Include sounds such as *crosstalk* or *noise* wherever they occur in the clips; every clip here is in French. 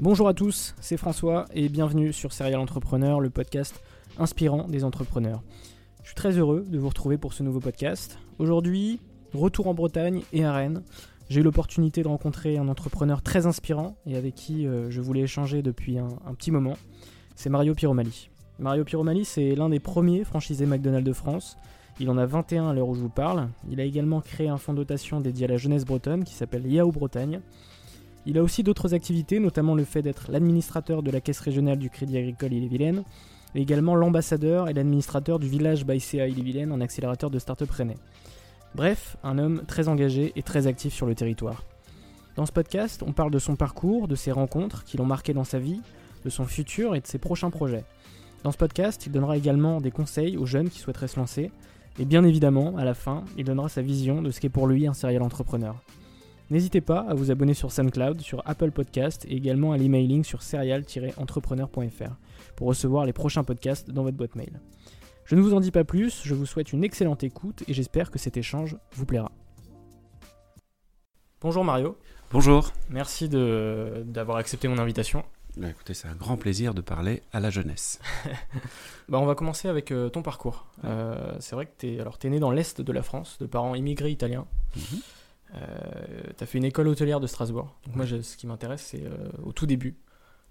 Bonjour à tous, c'est François et bienvenue sur Serial Entrepreneur, le podcast inspirant des entrepreneurs. Je suis très heureux de vous retrouver pour ce nouveau podcast. Aujourd'hui, retour en Bretagne et à Rennes. J'ai eu l'opportunité de rencontrer un entrepreneur très inspirant et avec qui euh, je voulais échanger depuis un, petit moment. C'est Mario Piromali. Mario Piromali, c'est l'un des premiers franchisés McDonald's de France. Il en a 21 à l'heure où je vous parle. Il a également créé un fonds de dotation dédié à la jeunesse bretonne qui s'appelle Yahoo Bretagne. Il a aussi d'autres activités, notamment le fait d'être l'administrateur de la Caisse régionale du Crédit Agricole Ille-et-Vilaine, et également l'ambassadeur et l'administrateur du village Baïséa Ille-et-Vilaine, un accélérateur de start-up rennais. Bref, un homme très engagé et très actif sur le territoire. Dans ce podcast, on parle de son parcours, de ses rencontres qui l'ont marqué dans sa vie, de son futur et de ses prochains projets. Dans ce podcast, il donnera également des conseils aux jeunes qui souhaiteraient se lancer, et bien évidemment, à la fin, il donnera sa vision de ce qu'est pour lui un serial entrepreneur. N'hésitez pas à vous abonner sur SoundCloud, sur Apple Podcast et également à l'emailing sur serial-entrepreneur.fr pour recevoir les prochains podcasts dans votre boîte mail. Je ne vous en dis pas plus, je vous souhaite une excellente écoute et j'espère que cet échange vous plaira. Bonjour Mario. Bonjour. Merci d'avoir accepté mon invitation. Bah, écoutez, c'est un grand plaisir de parler à la jeunesse. *laughs* bah, on va commencer avec euh, ton parcours. Euh, c'est vrai que tu es, es, né dans l'Est de la France, de parents immigrés italiens. Mm -hmm. Euh, tu as fait une école hôtelière de Strasbourg. Moi, ce qui m'intéresse, c'est euh, au tout début.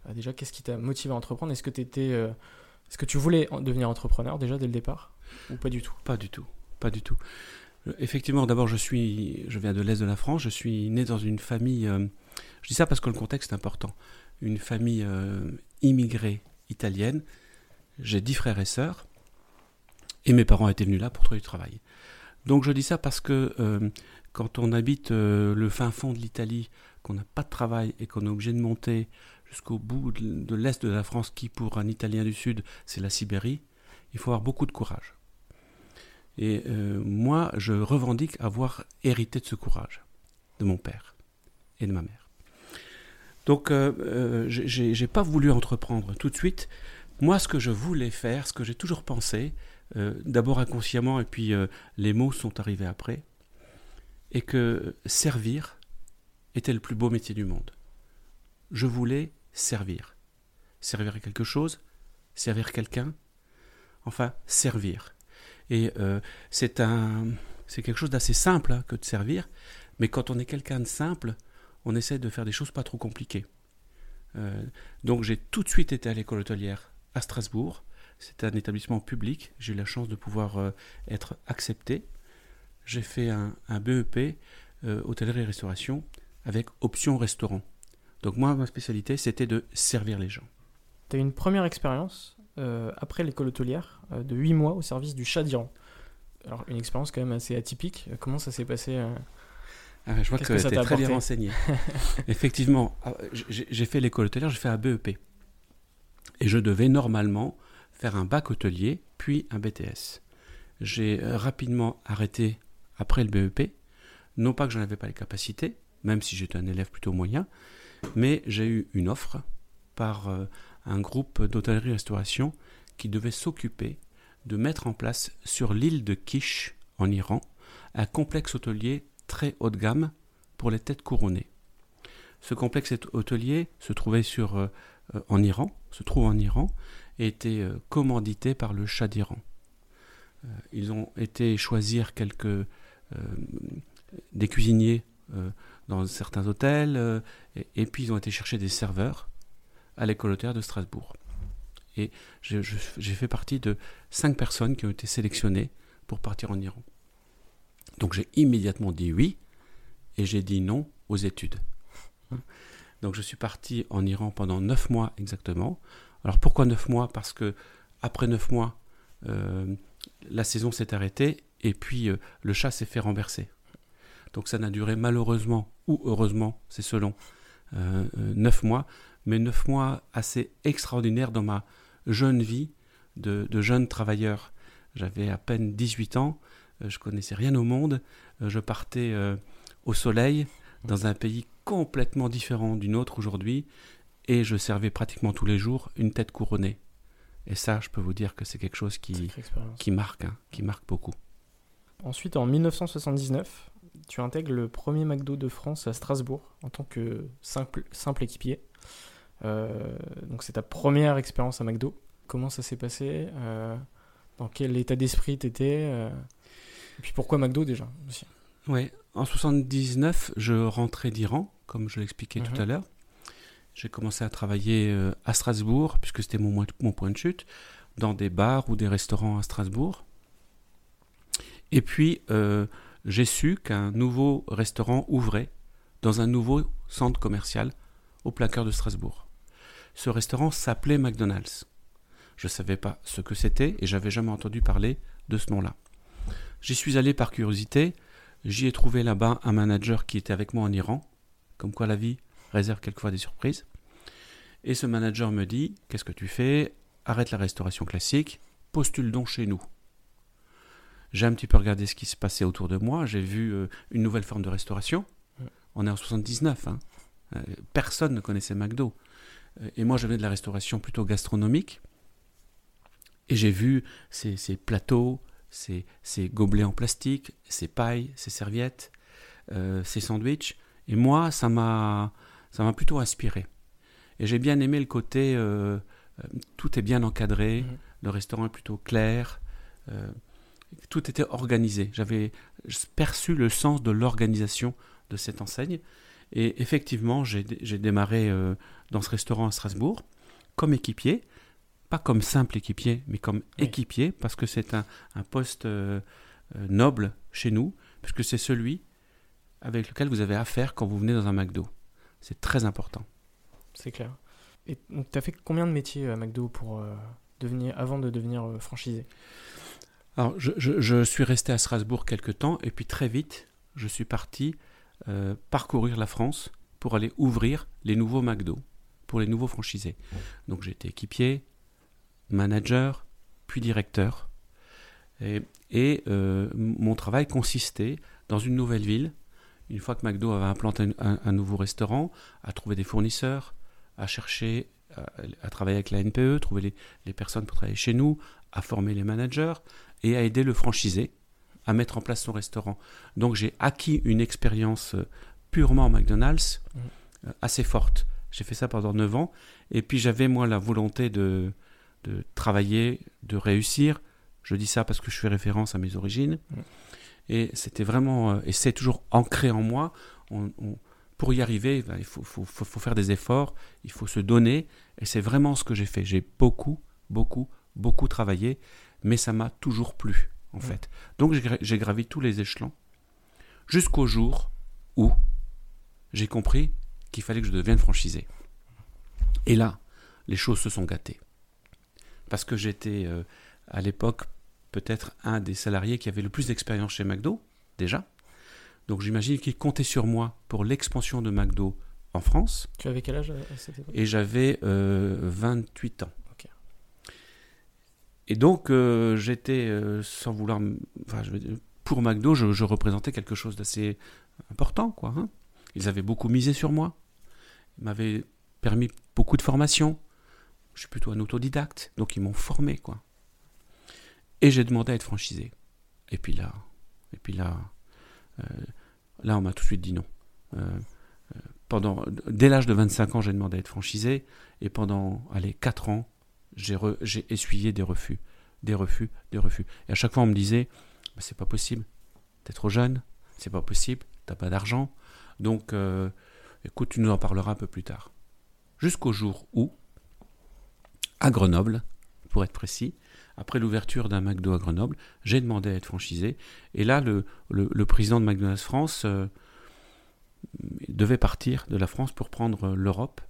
Euh, déjà, qu'est-ce qui t'a motivé à entreprendre? Est-ce que, est-ce que tu voulais devenir entrepreneur déjà dès le départ? Ou pas du tout? Pas du tout. Pas du tout. Effectivement, d'abord, je je viens de l'est de la France. Je suis né dans une famille. je dis ça parce que le contexte est important. Une famille immigrée italienne. J'ai dix frères et sœurs. Et mes parents étaient venus là pour trouver du travail. Donc je dis ça parce que quand on habite euh, le fin fond de l'Italie, qu'on n'a pas de travail et qu'on est obligé de monter jusqu'au bout de, l'est de la France, qui pour un Italien du Sud, c'est la Sibérie, il faut avoir beaucoup de courage. Et euh, moi, je revendique avoir hérité de ce courage, de mon père et de ma mère. Donc, euh, j'ai pas voulu entreprendre tout de suite. Moi, ce que je voulais faire, ce que j'ai toujours pensé, euh, d'abord inconsciemment, et puis euh, les mots sont arrivés après, et que servir était le plus beau métier du monde. Je voulais servir. Servir quelque chose, servir quelqu'un, enfin servir. Et euh, c'est un, c'est quelque chose d'assez simple hein, que de servir, mais quand on est quelqu'un de simple, on essaie de faire des choses pas trop compliquées. Euh, donc j'ai tout de suite été à l'école hôtelière à Strasbourg. C'est un établissement public. J'ai eu la chance de pouvoir euh, être accepté. J'ai fait un, un BEP euh, hôtellerie et restauration avec option restaurant. Donc moi, ma spécialité, c'était de servir les gens. Tu as eu une première expérience euh, après l'école hôtelière euh, de 8 mois au service du chat d'Iran. Alors une expérience quand même assez atypique. Comment ça s'est passé ah, Je vois que, que tu es très bien renseigné. *laughs* Effectivement, ah, j'ai fait l'école hôtelière, j'ai fait un BEP. Et je devais normalement faire un bac hôtelier, puis un BTS. J'ai rapidement arrêté après le BEP, non pas que je n'avais pas les capacités, même si j'étais un élève plutôt moyen, mais j'ai eu une offre par un groupe d'hôtellerie-restauration qui devait s'occuper de mettre en place sur l'île de Kish, en Iran, un complexe hôtelier très haut de gamme pour les têtes couronnées. Ce complexe hôtelier se trouvait sur, euh, euh, en Iran, se trouve en Iran, et était euh, commandité par le Shah d'Iran. ils ont été choisir quelques des cuisiniers dans certains hôtels, et, puis ils ont été chercher des serveurs à l'école hôtelière de Strasbourg. Et j'ai fait partie de cinq personnes qui ont été sélectionnées pour partir en Iran. Donc j'ai immédiatement dit oui, et j'ai dit non aux études. Donc je suis parti en Iran pendant neuf mois exactement. Alors pourquoi neuf mois? Parce que après neuf mois, euh, la saison s'est arrêtée et puis euh, le chat s'est fait renverser. Donc ça n'a duré malheureusement ou heureusement, c'est selon, euh, neuf mois, mais neuf mois assez extraordinaires dans ma jeune vie de, de jeune travailleur. J'avais à peine 18 ans, je connaissais rien au monde, je partais au soleil dans un pays complètement différent d'une autre aujourd'hui et je servais pratiquement tous les jours une tête couronnée. Et ça, je peux vous dire que c'est quelque chose qui, qui marque, hein, qui marque beaucoup. Ensuite, en 1979, tu intègres le premier McDo de France à Strasbourg en tant que simple, simple équipier. Euh, donc c'est ta première expérience à McDo. Comment ça s'est passé? Euh, Dans quel état d'esprit tu étais euh, Et puis pourquoi McDo déjà aussi? Oui, en 79, je rentrais d'Iran, comme je l'expliquais tout mhm. à l'heure. J'ai commencé à travailler euh, à Strasbourg, puisque c'était mon, mon point de chute, dans des bars ou des restaurants à Strasbourg. Et puis, euh, j'ai su qu'un nouveau restaurant ouvrait dans un nouveau centre commercial au cœur de Strasbourg. Ce restaurant s'appelait McDonald's. Je ne savais pas ce que c'était et j'avais jamais entendu parler de ce nom-là. J'y suis allé par curiosité J'y ai trouvé là-bas un manager qui était avec moi en Iran, comme quoi la vie réserve quelquefois des surprises. Et ce manager me dit Qu'est-ce que tu fais? Arrête la restauration classique, postule donc chez nous. J'ai un petit peu regardé ce qui se passait autour de moi, j'ai vu euh, une nouvelle forme de restauration. On est en 79, hein. Euh, personne ne connaissait McDo. Euh, et moi, je venais de la restauration plutôt gastronomique. Et j'ai vu ces, ces plateaux, ces, gobelets en plastique, ces pailles, ces serviettes, euh, ces sandwichs. Et moi, ça m'a, ça m'a plutôt inspiré. Et j'ai bien aimé le côté, euh, tout est bien encadré, mhm. le restaurant est plutôt clair, tout était organisé. J'avais perçu le sens de l'organisation de cette enseigne. Et effectivement, j'ai démarré dans ce restaurant à Strasbourg comme équipier pas comme simple équipier, mais comme équipier, parce que c'est un, poste euh, euh, noble chez nous, puisque c'est celui avec lequel vous avez affaire quand vous venez dans un McDo. C'est très important. C'est clair. Et tu as fait combien de métiers à McDo pour, euh, devenir, avant de devenir franchisé? Alors, je, suis resté à Strasbourg quelques temps, et puis très vite, je suis parti parcourir la France pour aller ouvrir les nouveaux McDo, pour les nouveaux franchisés. Donc j'étais équipier, manager, puis directeur. Et, euh, mon travail consistait dans une nouvelle ville, une fois que McDo avait implanté un, nouveau restaurant, à trouver des fournisseurs, à chercher, à, travailler avec la NPE, trouver les, personnes pour travailler chez nous, à former les managers et à aider le franchisé à mettre en place son restaurant. Donc j'ai acquis une expérience euh, purement McDonald's mmh. euh, assez forte. J'ai fait ça pendant 9 ans et puis j'avais moi la volonté de, de travailler, de réussir. Je dis ça parce que je fais référence à mes origines. Et c'était vraiment, euh, et c'est toujours ancré en moi. pour y arriver, ben, il faut, faire des efforts, il faut se donner. Et c'est vraiment ce que j'ai fait. J'ai beaucoup, beaucoup, beaucoup travaillé, mais ça m'a toujours plu, en fait. Donc j'ai gravi tous les échelons jusqu'au jour où j'ai compris qu'il fallait que je devienne franchisé. Et là, les choses se sont gâtées parce que j'étais euh, à l'époque peut-être un des salariés qui avait le plus d'expérience chez McDo, déjà. Donc j'imagine qu'il comptait sur moi pour l'expansion de McDo en France. Tu avais quel âge à cette époque? Et j'avais 28 euh, ans. Et donc euh, j'étais, sans vouloir... Pour McDo, je, représentais quelque chose d'assez important. quoi. Hein. Ils avaient beaucoup misé sur moi. Ils m'avaient permis beaucoup de formation je suis plutôt un autodidacte, donc ils m'ont formé, quoi. Et j'ai demandé à être franchisé. Et puis là, et puis là, euh, là, on m'a tout de suite dit non. Euh, euh, pendant, dès l'âge de 25 ans, j'ai demandé à être franchisé. Et pendant, allez, 4 ans, j'ai, essuyé des refus. Des refus, des refus. Et à chaque fois, on me disait, bah, c'est pas possible. T'es trop jeune. C'est pas possible. T'as pas d'argent. Donc, écoute, tu nous en parleras un peu plus tard. Jusqu'au jour où, à Grenoble, pour être précis, après l'ouverture d'un McDo à Grenoble, j'ai demandé à être franchisé. Et là, le, président de McDonald's France euh, devait partir de la France pour prendre l'Europe.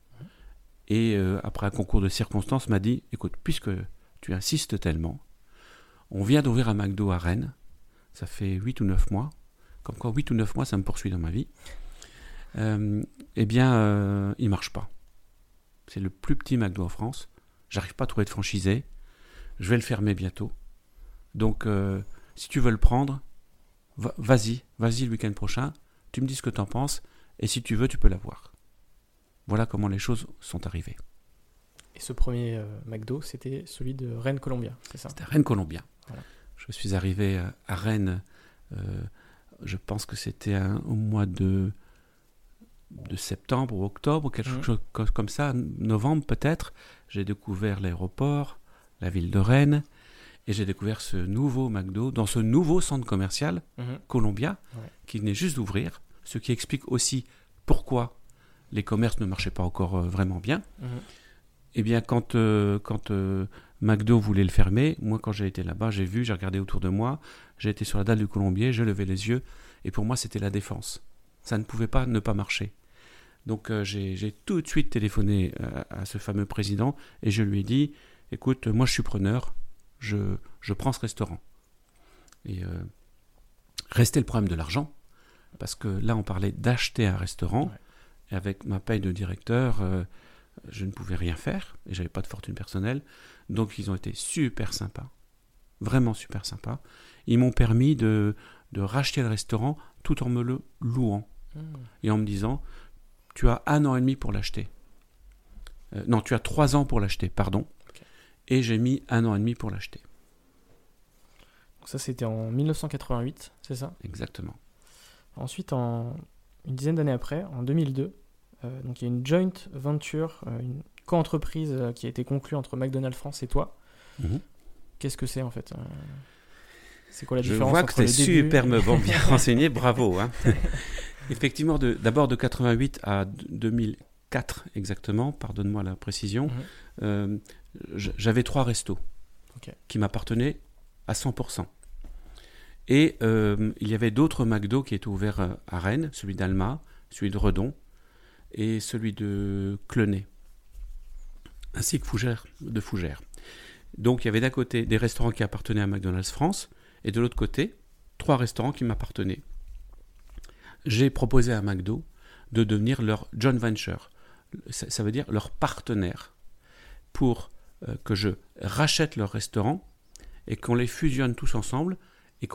Et euh, après un concours de circonstances, m'a dit Écoute, puisque tu insistes tellement, on vient d'ouvrir un McDo à Rennes. Ça fait 8 ou 9 mois. Comme quoi, 8 ou 9 mois, ça me poursuit dans ma vie. Euh, eh bien, il marche pas. C'est le plus petit McDo en France. J'arrive pas à trouver de franchisé je vais le fermer bientôt. Donc, euh, si tu veux le prendre, vas-y, vas-y le week-end prochain, tu me dis ce que tu en penses, et si tu veux, tu peux l'avoir. Voilà comment les choses sont arrivées. Et ce premier euh, McDo, c'était celui de Rennes-Colombia, c'est ça? C'était Rennes-Colombia. Je suis arrivé euh, à Rennes, je pense que c'était au mois de, de septembre ou octobre, quelque mmh. chose comme ça, novembre peut-être. J'ai découvert l'aéroport, la ville de Rennes, et j'ai découvert ce nouveau McDo dans ce nouveau centre commercial, mhm. Columbia, qui venait juste d'ouvrir, ce qui explique aussi pourquoi les commerces ne marchaient pas encore euh, vraiment bien. Mhm. Eh bien, quand, euh, quand euh, McDo voulait le fermer, moi, quand j'ai été là-bas, j'ai vu, j'ai regardé autour de moi, j'ai été sur la dalle du Colombier, j'ai levé les yeux, et pour moi, c'était la défense. Ça ne pouvait pas ne pas marcher. Donc, j'ai tout de suite téléphoné à ce fameux président, et je lui ai dit, écoute, moi je suis preneur, je, je prends ce restaurant. Et restait le problème de l'argent, parce que là on parlait d'acheter un restaurant, avec ma paye de directeur, euh, je ne pouvais rien faire, et j'avais pas de fortune personnelle, donc ils ont été super sympas, vraiment super sympas. Ils m'ont permis de, de racheter le restaurant tout en me le louant, hmm. et en me disant, tu as un an et demi pour l'acheter. Euh, non, tu as trois ans pour l'acheter, pardon et j'ai mis un an et demi pour l'acheter. Ça, c'était en 1988, c'est ça? Exactement. Ensuite, en, une dizaine d'années après, en 2002, euh, donc il y a une joint venture, euh, une co-entreprise euh, qui a été conclue entre McDonald's France et toi. Mhm. Qu'est-ce que c'est en fait C'est quoi la différence Je vois que tu es super bon, bien *laughs* renseigné, bravo. Hein. *laughs* Effectivement, d'abord de, 88 à 2004 exactement, pardonne-moi la précision, mhm j'avais trois restos qui m'appartenaient à 100%. Et euh, il y avait d'autres McDo qui étaient ouverts euh, à Rennes, celui d'Alma, celui de Redon et celui de Clenay, ainsi que Fougère, de Fougère. Donc il y avait d'un côté des restaurants qui appartenaient à McDonald's France et de l'autre côté trois restaurants qui m'appartenaient. J'ai proposé à McDo de devenir leur joint venture, ça veut dire leur partenaire, pour euh, que je rachète leur restaurant et qu'on les fusionne tous ensemble et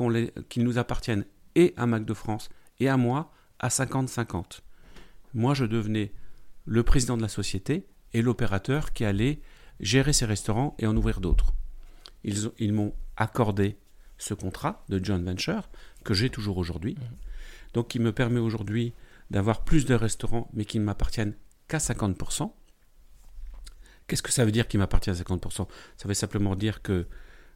qu'ils nous appartiennent et à Mac de France et à moi à 50-50. Moi, je devenais le président de la société et l'opérateur qui allait gérer ces restaurants et en ouvrir d'autres. Ils, ils m'ont accordé ce contrat de joint venture que j'ai toujours aujourd'hui, mmh. donc qui me permet aujourd'hui d'avoir plus de restaurants mais qui ne m'appartiennent qu'à 50%. Qu'est-ce que ça veut dire qu'il m'appartient à 50% Ça veut simplement dire que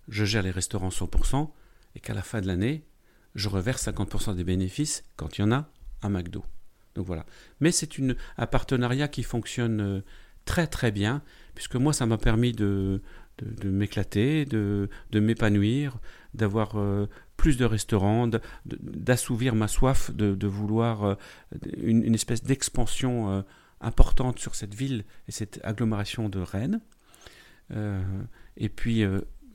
je gère les restaurants 100% et qu'à la fin de l'année, je reverse 50% des bénéfices quand il y en a à McDo. Donc voilà. Mais c'est un partenariat qui fonctionne euh, très très bien, puisque moi ça m'a permis de, m'éclater, de, m'épanouir, d'avoir euh, plus de restaurants, d'assouvir ma soif de, vouloir euh, une, espèce d'expansion importante sur cette ville et cette agglomération de Rennes. Et puis,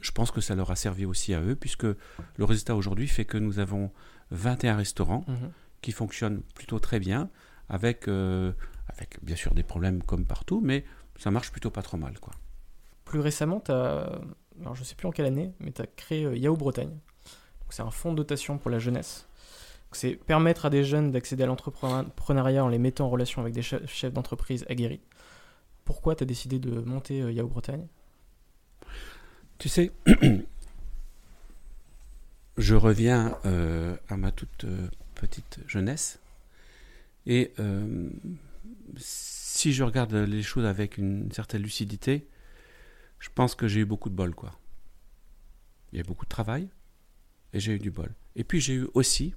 je pense que ça leur a servi aussi à eux, puisque le résultat aujourd'hui fait que nous avons 21 restaurants mhm. qui fonctionnent plutôt très bien, avec, euh, avec bien sûr des problèmes comme partout, mais ça marche plutôt pas trop mal. Quoi. Plus récemment, as, alors je sais plus en quelle année, mais tu as créé Yahoo Bretagne. C'est un fonds de dotation pour la jeunesse c'est permettre à des jeunes d'accéder à l'entrepreneuriat en les mettant en relation avec des chefs d'entreprise aguerris. Pourquoi tu as décidé de monter euh, Yahoo Bretagne? Tu sais, *clears throat* je reviens euh, à ma toute euh, petite jeunesse. Et euh, si je regarde les choses avec une certaine lucidité, je pense que j'ai eu beaucoup de bol, quoi. Il y a eu beaucoup de travail et j'ai eu du bol. Et puis j'ai eu aussi,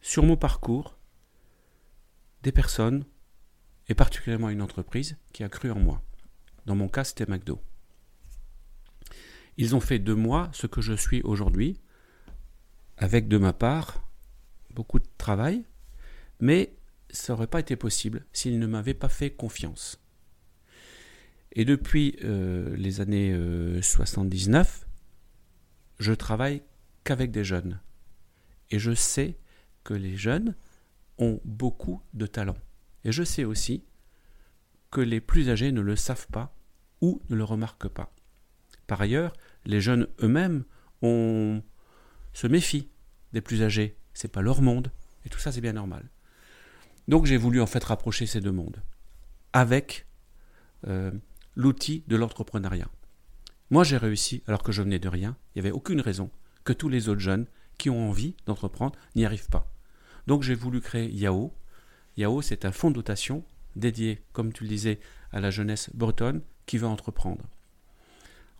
sur mon parcours, des personnes, et particulièrement une entreprise, qui a cru en moi. Dans mon cas, c'était McDo. Ils ont fait de moi ce que je suis aujourd'hui, avec de ma part beaucoup de travail, mais ça n'aurait pas été possible s'ils ne m'avaient pas fait confiance. Et depuis euh, les années 79, euh, je travaille qu'avec des jeunes. Et je sais que les jeunes ont beaucoup de talent. Et je sais aussi que les plus âgés ne le savent pas ou ne le remarquent pas. Par ailleurs, les jeunes eux-mêmes se méfient des plus âgés. C'est pas leur monde. Et tout ça, c'est bien normal. Donc j'ai voulu en fait rapprocher ces deux mondes avec euh, l'outil de l'entrepreneuriat. Moi j'ai réussi alors que je venais de rien. Il n'y avait aucune raison que tous les autres jeunes qui ont envie d'entreprendre n'y arrivent pas. Donc j'ai voulu créer Yao. Yao c'est un fonds de dotation dédié, comme tu le disais, à la jeunesse bretonne qui veut entreprendre.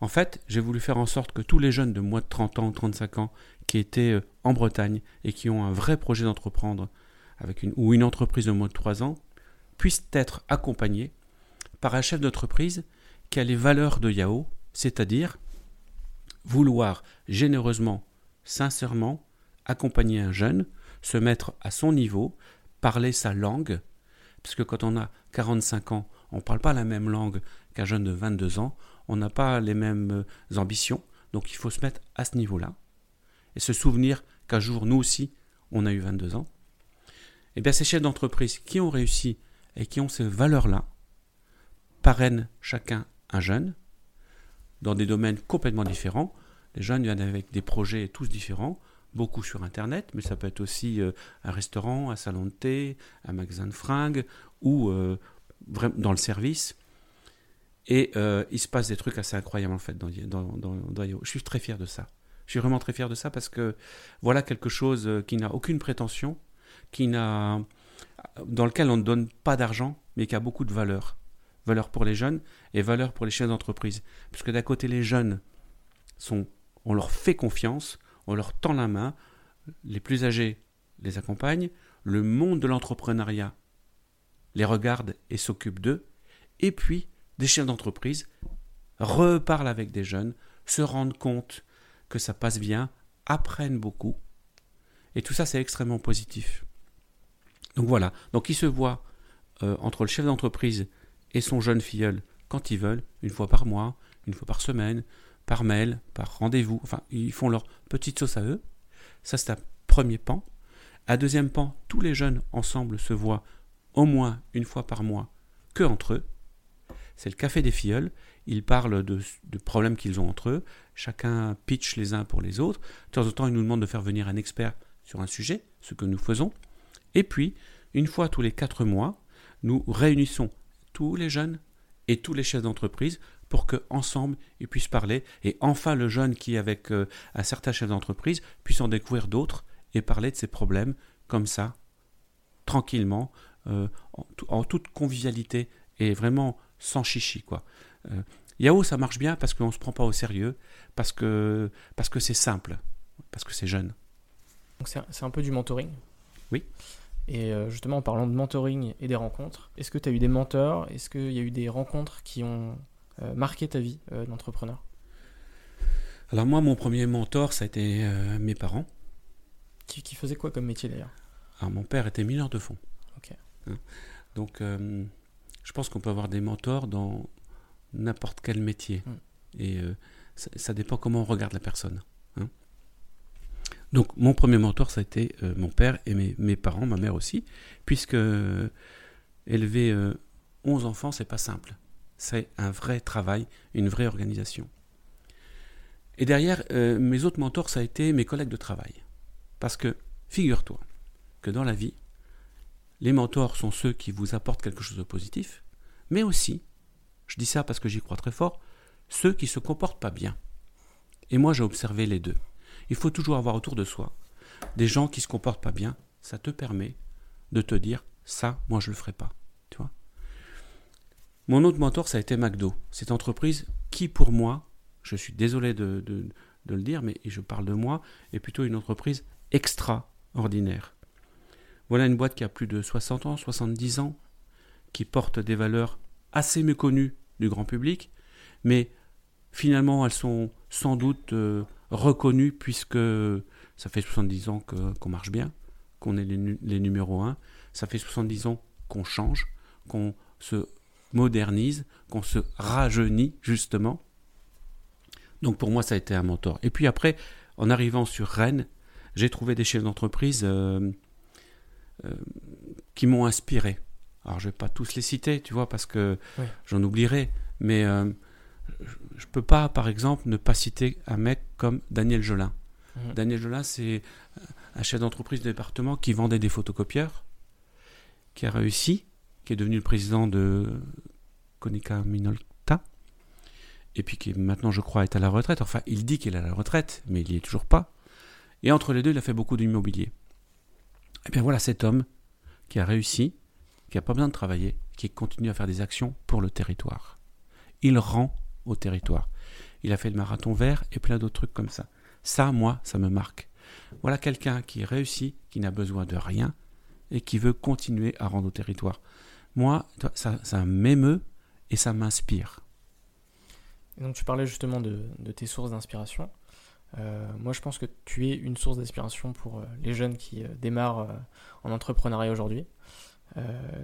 En fait, j'ai voulu faire en sorte que tous les jeunes de moins de 30 ans ou 35 ans qui étaient euh, en Bretagne et qui ont un vrai projet d'entreprendre avec une, ou une entreprise de moins de 3 ans puissent être accompagnés par un chef d'entreprise qui a les valeurs de Yao, c'est-à-dire vouloir généreusement, sincèrement accompagner un jeune, se mettre à son niveau, parler sa langue, parce que quand on a 45 ans, on ne parle pas la même langue qu'un jeune de 22 ans, on n'a pas les mêmes euh, ambitions, donc il faut se mettre à ce niveau-là, et se souvenir qu'un jour, nous aussi, on a eu 22 ans. Et eh bien ces chefs d'entreprise qui ont réussi et qui ont ces valeurs-là, parrainent chacun un jeune, dans des domaines complètement différents. Les jeunes viennent avec des projets tous différents, beaucoup sur Internet, mais ça peut être aussi euh, un restaurant, un salon de thé, un magasin de fringues, ou euh, dans le service. Et euh, il se passe des trucs assez incroyables en fait dans, dans, Je suis très fier de ça. Je suis vraiment très fier de ça parce que voilà quelque chose euh, qui n'a aucune prétention, qui n'a, dans lequel on ne donne pas d'argent, mais qui a beaucoup de valeur. Valeur pour les jeunes et valeur pour les chefs d'entreprise. Puisque d'un côté, les jeunes, sont, on leur fait confiance, on leur tend la main, les plus âgés les accompagnent, le monde de l'entrepreneuriat les regarde et s'occupe d'eux, et puis des chefs d'entreprise reparlent avec des jeunes, se rendent compte que ça passe bien, apprennent beaucoup. Et tout ça, c'est extrêmement positif. Donc voilà. Donc ils se voient euh, entre le chef d'entreprise et son jeune filleul quand ils veulent, une fois par mois, une fois par semaine, par mail, par rendez-vous. Enfin, ils font leur petite sauce à eux. Ça, c'est un premier pan. Un deuxième pan, tous les jeunes ensemble se voient au moins une fois par mois que entre eux c'est le café des filleuls. Ils parlent de, problèmes qu'ils ont entre eux. Chacun pitch les uns pour les autres. De temps en temps, ils nous demandent de faire venir un expert sur un sujet, ce que nous faisons. Et puis, une fois tous les quatre mois, nous réunissons tous les jeunes et tous les chefs d'entreprise pour qu'ensemble ils puissent parler. Et enfin, le jeune qui, avec euh, un certain chef d'entreprise, puisse en découvrir d'autres et parler de ses problèmes comme ça, tranquillement, euh, en, toute convivialité et vraiment sans chichi, quoi. Euh, Yahoo, ça marche bien parce qu'on ne se prend pas au sérieux, parce que parce que c'est simple, parce que c'est jeune. Donc c'est un peu du mentoring. Oui. Et euh, justement, en parlant de mentoring et des rencontres, est-ce que tu as eu des mentors? Est-ce qu'il y a eu des rencontres qui ont euh, marqué ta vie d'entrepreneur? Alors moi, mon premier mentor, ça a été mes parents. Qui, qui faisaient quoi comme métier d'ailleurs? Alors mon père était mineur de fond. Ok. Hein. Donc je pense qu'on peut avoir des mentors dans n'importe quel métier. Mm. Et euh, ça, dépend comment on regarde la personne. Hein. Donc mon premier mentor, ça a été euh, mon père et mes, parents, ma mère aussi, puisque euh, élever 11 enfants, c'est pas simple. C'est un vrai travail, une vraie organisation. Et derrière, mes autres mentors, ça a été mes collègues de travail. Parce que, figure-toi, que dans la vie, les mentors sont ceux qui vous apportent quelque chose de positif, mais aussi, je dis ça parce que j'y crois très fort, ceux qui se comportent pas bien. Et moi j'ai observé les deux. Il faut toujours avoir autour de soi des gens qui se comportent pas bien. Ça te permet de te dire ça, moi je le ferai pas. Tu Mon autre mentor, ça a été McDo. Cette entreprise qui, pour moi, je suis désolé de, de, le dire, mais je parle de moi, est plutôt une entreprise extraordinaire. Voilà une boîte qui a plus de 60 ans, 70 ans, qui porte des valeurs assez méconnues du grand public, mais finalement elles sont sans doute euh, reconnues puisque ça fait 70 ans qu'on marche bien, qu'on est les, numéros 1, ça fait 70 ans qu'on change, qu'on se modernise, qu'on se rajeunit justement. Donc pour moi, ça a été un mentor. Et puis après, en arrivant sur Rennes, j'ai trouvé des chefs d'entreprise euh, qui m'ont inspiré. Alors je ne vais pas tous les citer, tu vois, parce que j'en oublierai. Mais euh, je ne peux pas, par exemple, ne pas citer un mec comme Daniel Jolin. Mhm. Daniel Jolin, c'est un chef d'entreprise de département qui vendait des photocopieurs, qui a réussi, qui est devenu le président de Konica Minolta, et puis qui maintenant, je crois, est à la retraite. Enfin, il dit qu'il est à la retraite, mais il n'y est toujours pas. Et entre les deux, il a fait beaucoup d'immobilier. Et eh bien voilà cet homme qui a réussi, qui n'a pas besoin de travailler, qui continue à faire des actions pour le territoire. Il rend au territoire. Il a fait le marathon vert et plein d'autres trucs comme ça. Ça, moi, ça me marque. Voilà quelqu'un qui réussit, qui n'a besoin de rien et qui veut continuer à rendre au territoire. Moi, ça, ça m'émeut et ça m'inspire. donc tu parlais justement de, tes sources d'inspiration. Euh, moi, je pense que tu es une source d'inspiration pour euh, les jeunes qui euh, démarrent en entrepreneuriat aujourd'hui.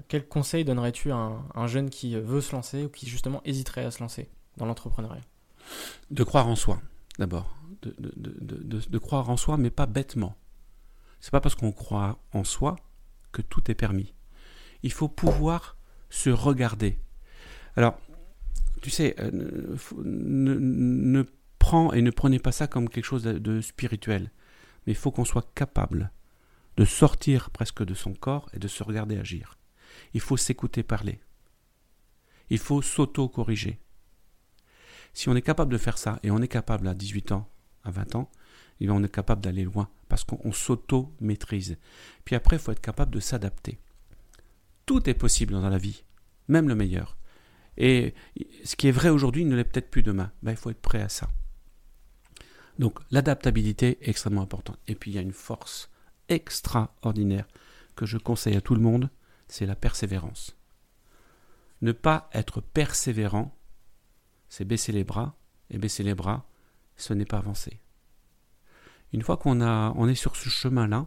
quel conseil donnerais-tu à un, jeune qui veut se lancer ou qui justement hésiterait à se lancer dans l'entrepreneuriat? De croire en soi, d'abord. De, croire en soi, mais pas bêtement. C'est pas parce qu'on croit en soi que tout est permis. Il faut pouvoir se regarder. Alors, tu sais, euh, ne, prends et ne prenez pas ça comme quelque chose de, spirituel, mais il faut qu'on soit capable de sortir presque de son corps et de se regarder agir. Il faut s'écouter parler. Il faut s'auto-corriger. Si on est capable de faire ça, et on est capable à 18 ans, à 20 ans, eh on est capable d'aller loin, parce qu'on s'auto-maîtrise. Puis après, il faut être capable de s'adapter. Tout est possible dans la vie, même le meilleur. Et ce qui est vrai aujourd'hui ne l'est peut-être plus demain. Ben, il faut être prêt à ça. Donc l'adaptabilité est extrêmement importante. Et puis il y a une force extraordinaire que je conseille à tout le monde, c'est la persévérance. Ne pas être persévérant, c'est baisser les bras, et baisser les bras, ce n'est pas avancer. Une fois qu'on on est sur ce chemin-là,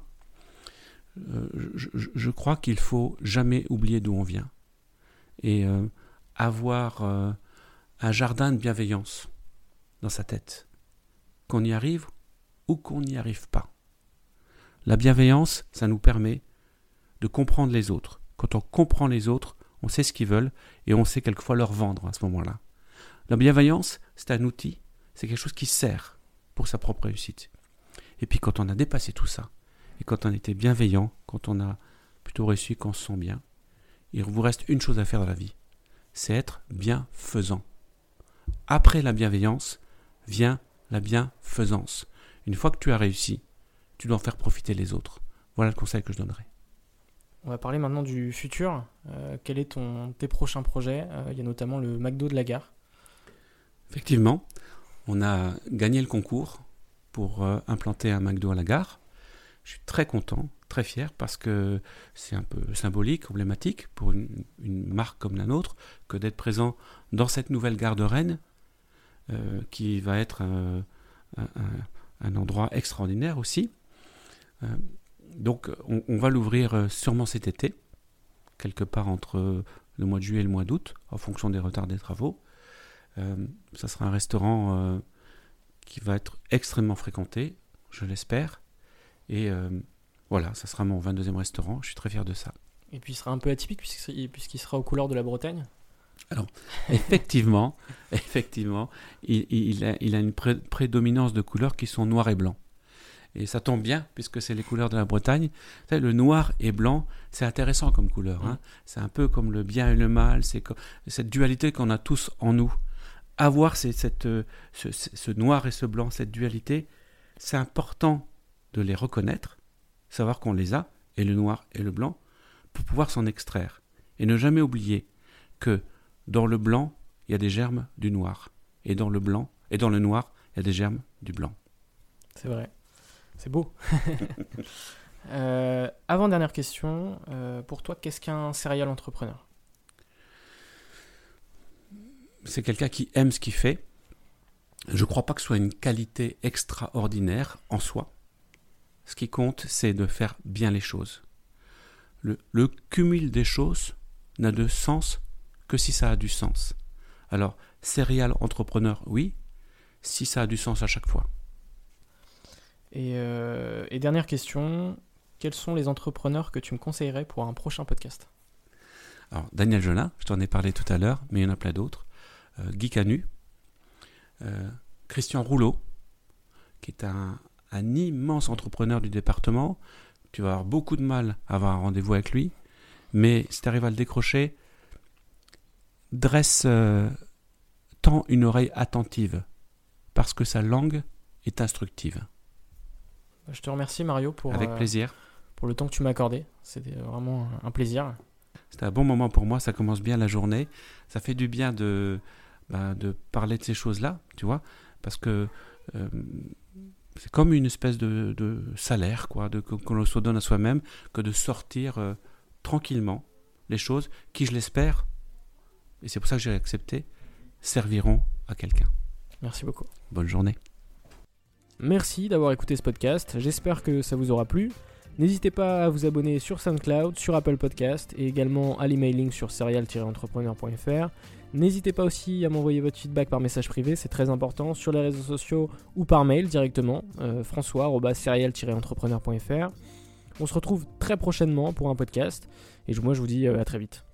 euh, je, crois qu'il faut jamais oublier d'où on vient et euh, avoir euh, un jardin de bienveillance dans sa tête, qu'on y arrive ou qu'on n'y arrive pas. La bienveillance, ça nous permet de comprendre les autres. Quand on comprend les autres, on sait ce qu'ils veulent et on sait quelquefois leur vendre à ce moment-là. La bienveillance, c'est un outil, c'est quelque chose qui sert pour sa propre réussite. Et puis quand on a dépassé tout ça, et quand on était bienveillant, quand on a plutôt réussi, qu'on se sent bien, il vous reste une chose à faire dans la vie, c'est être bienfaisant. Après la bienveillance vient la bienfaisance. Une fois que tu as réussi, tu dois en faire profiter les autres. Voilà le conseil que je donnerai. On va parler maintenant du futur. Euh, quel est ton, tes prochains projets? Euh, Il y a notamment le McDo de la gare. Effectivement, on a gagné le concours pour euh, implanter un McDo à la gare. Je suis très content, très fier parce que c'est un peu symbolique, emblématique pour une, marque comme la nôtre que d'être présent dans cette nouvelle gare de Rennes euh, qui va être un, endroit extraordinaire aussi. Euh, donc on, va l'ouvrir sûrement cet été, quelque part entre le mois de juillet et le mois d'août, en fonction des retards des travaux. ça sera un restaurant qui va être extrêmement fréquenté, je l'espère. Et euh, voilà, ça sera mon 22e restaurant, je suis très fier de ça. Et puis il sera un peu atypique puisqu'il sera aux couleurs de la Bretagne? Alors, effectivement, *laughs* effectivement, il, a, une prédominance de couleurs qui sont noir et blanc. Et ça tombe bien, puisque c'est les couleurs de la Bretagne. Le noir et blanc, c'est intéressant comme couleur. Hein. C'est un peu comme le bien et le mal, c'est cette dualité qu'on a tous en nous avoir cette, euh, ce, noir et ce blanc, cette dualité, c'est important de les reconnaître, savoir qu'on les a, et le noir et le blanc, pour pouvoir s'en extraire. Et ne jamais oublier que dans le blanc, il y a des germes du noir. Et dans le blanc, et dans le noir, il y a des germes du blanc. C'est vrai. C'est beau. *laughs* Euh, avant dernière question, euh, pour toi, qu'est-ce qu'un serial entrepreneur? C'est quelqu'un qui aime ce qu'il fait. Je ne crois pas que ce soit une qualité extraordinaire en soi. Ce qui compte, c'est de faire bien les choses. Le, le cumul des choses n'a de sens que si ça a du sens. Alors, serial entrepreneur, oui, si ça a du sens à chaque fois. Euh, et, dernière question, quels sont les entrepreneurs que tu me conseillerais pour un prochain podcast? Alors, Daniel Jonas, je t'en ai parlé tout à l'heure, mais il y en a plein d'autres. Euh, Guy Canu, euh, Christian Rouleau, qui est un, un, immense entrepreneur du département. Tu vas avoir beaucoup de mal à avoir un rendez-vous avec lui, mais si tu arrives à le décrocher, dresse, tend une oreille attentive, parce que sa langue est instructive. Je te remercie Mario pour, Avec euh, plaisir. pour le temps que tu m'as accordé. C'était vraiment un plaisir. C'était un bon moment pour moi, ça commence bien la journée. Ça fait du bien de, bah, de parler de ces choses-là, tu vois, parce que euh, c'est comme une espèce de, de salaire, quoi, de, qu'on se donne à soi-même, que de sortir euh, tranquillement les choses qui, je l'espère, et c'est pour ça que j'ai accepté, serviront à quelqu'un. Merci beaucoup. Bonne journée. Merci d'avoir écouté ce podcast, j'espère que ça vous aura plu. N'hésitez pas à vous abonner sur SoundCloud, sur Apple Podcast et également à l'emailing sur serial-entrepreneur.fr. N'hésitez pas aussi à m'envoyer votre feedback par message privé, c'est très important, sur les réseaux sociaux ou par mail directement, euh, françois-serial-entrepreneur.fr. On se retrouve très prochainement pour un podcast et moi je vous dis euh, à très vite.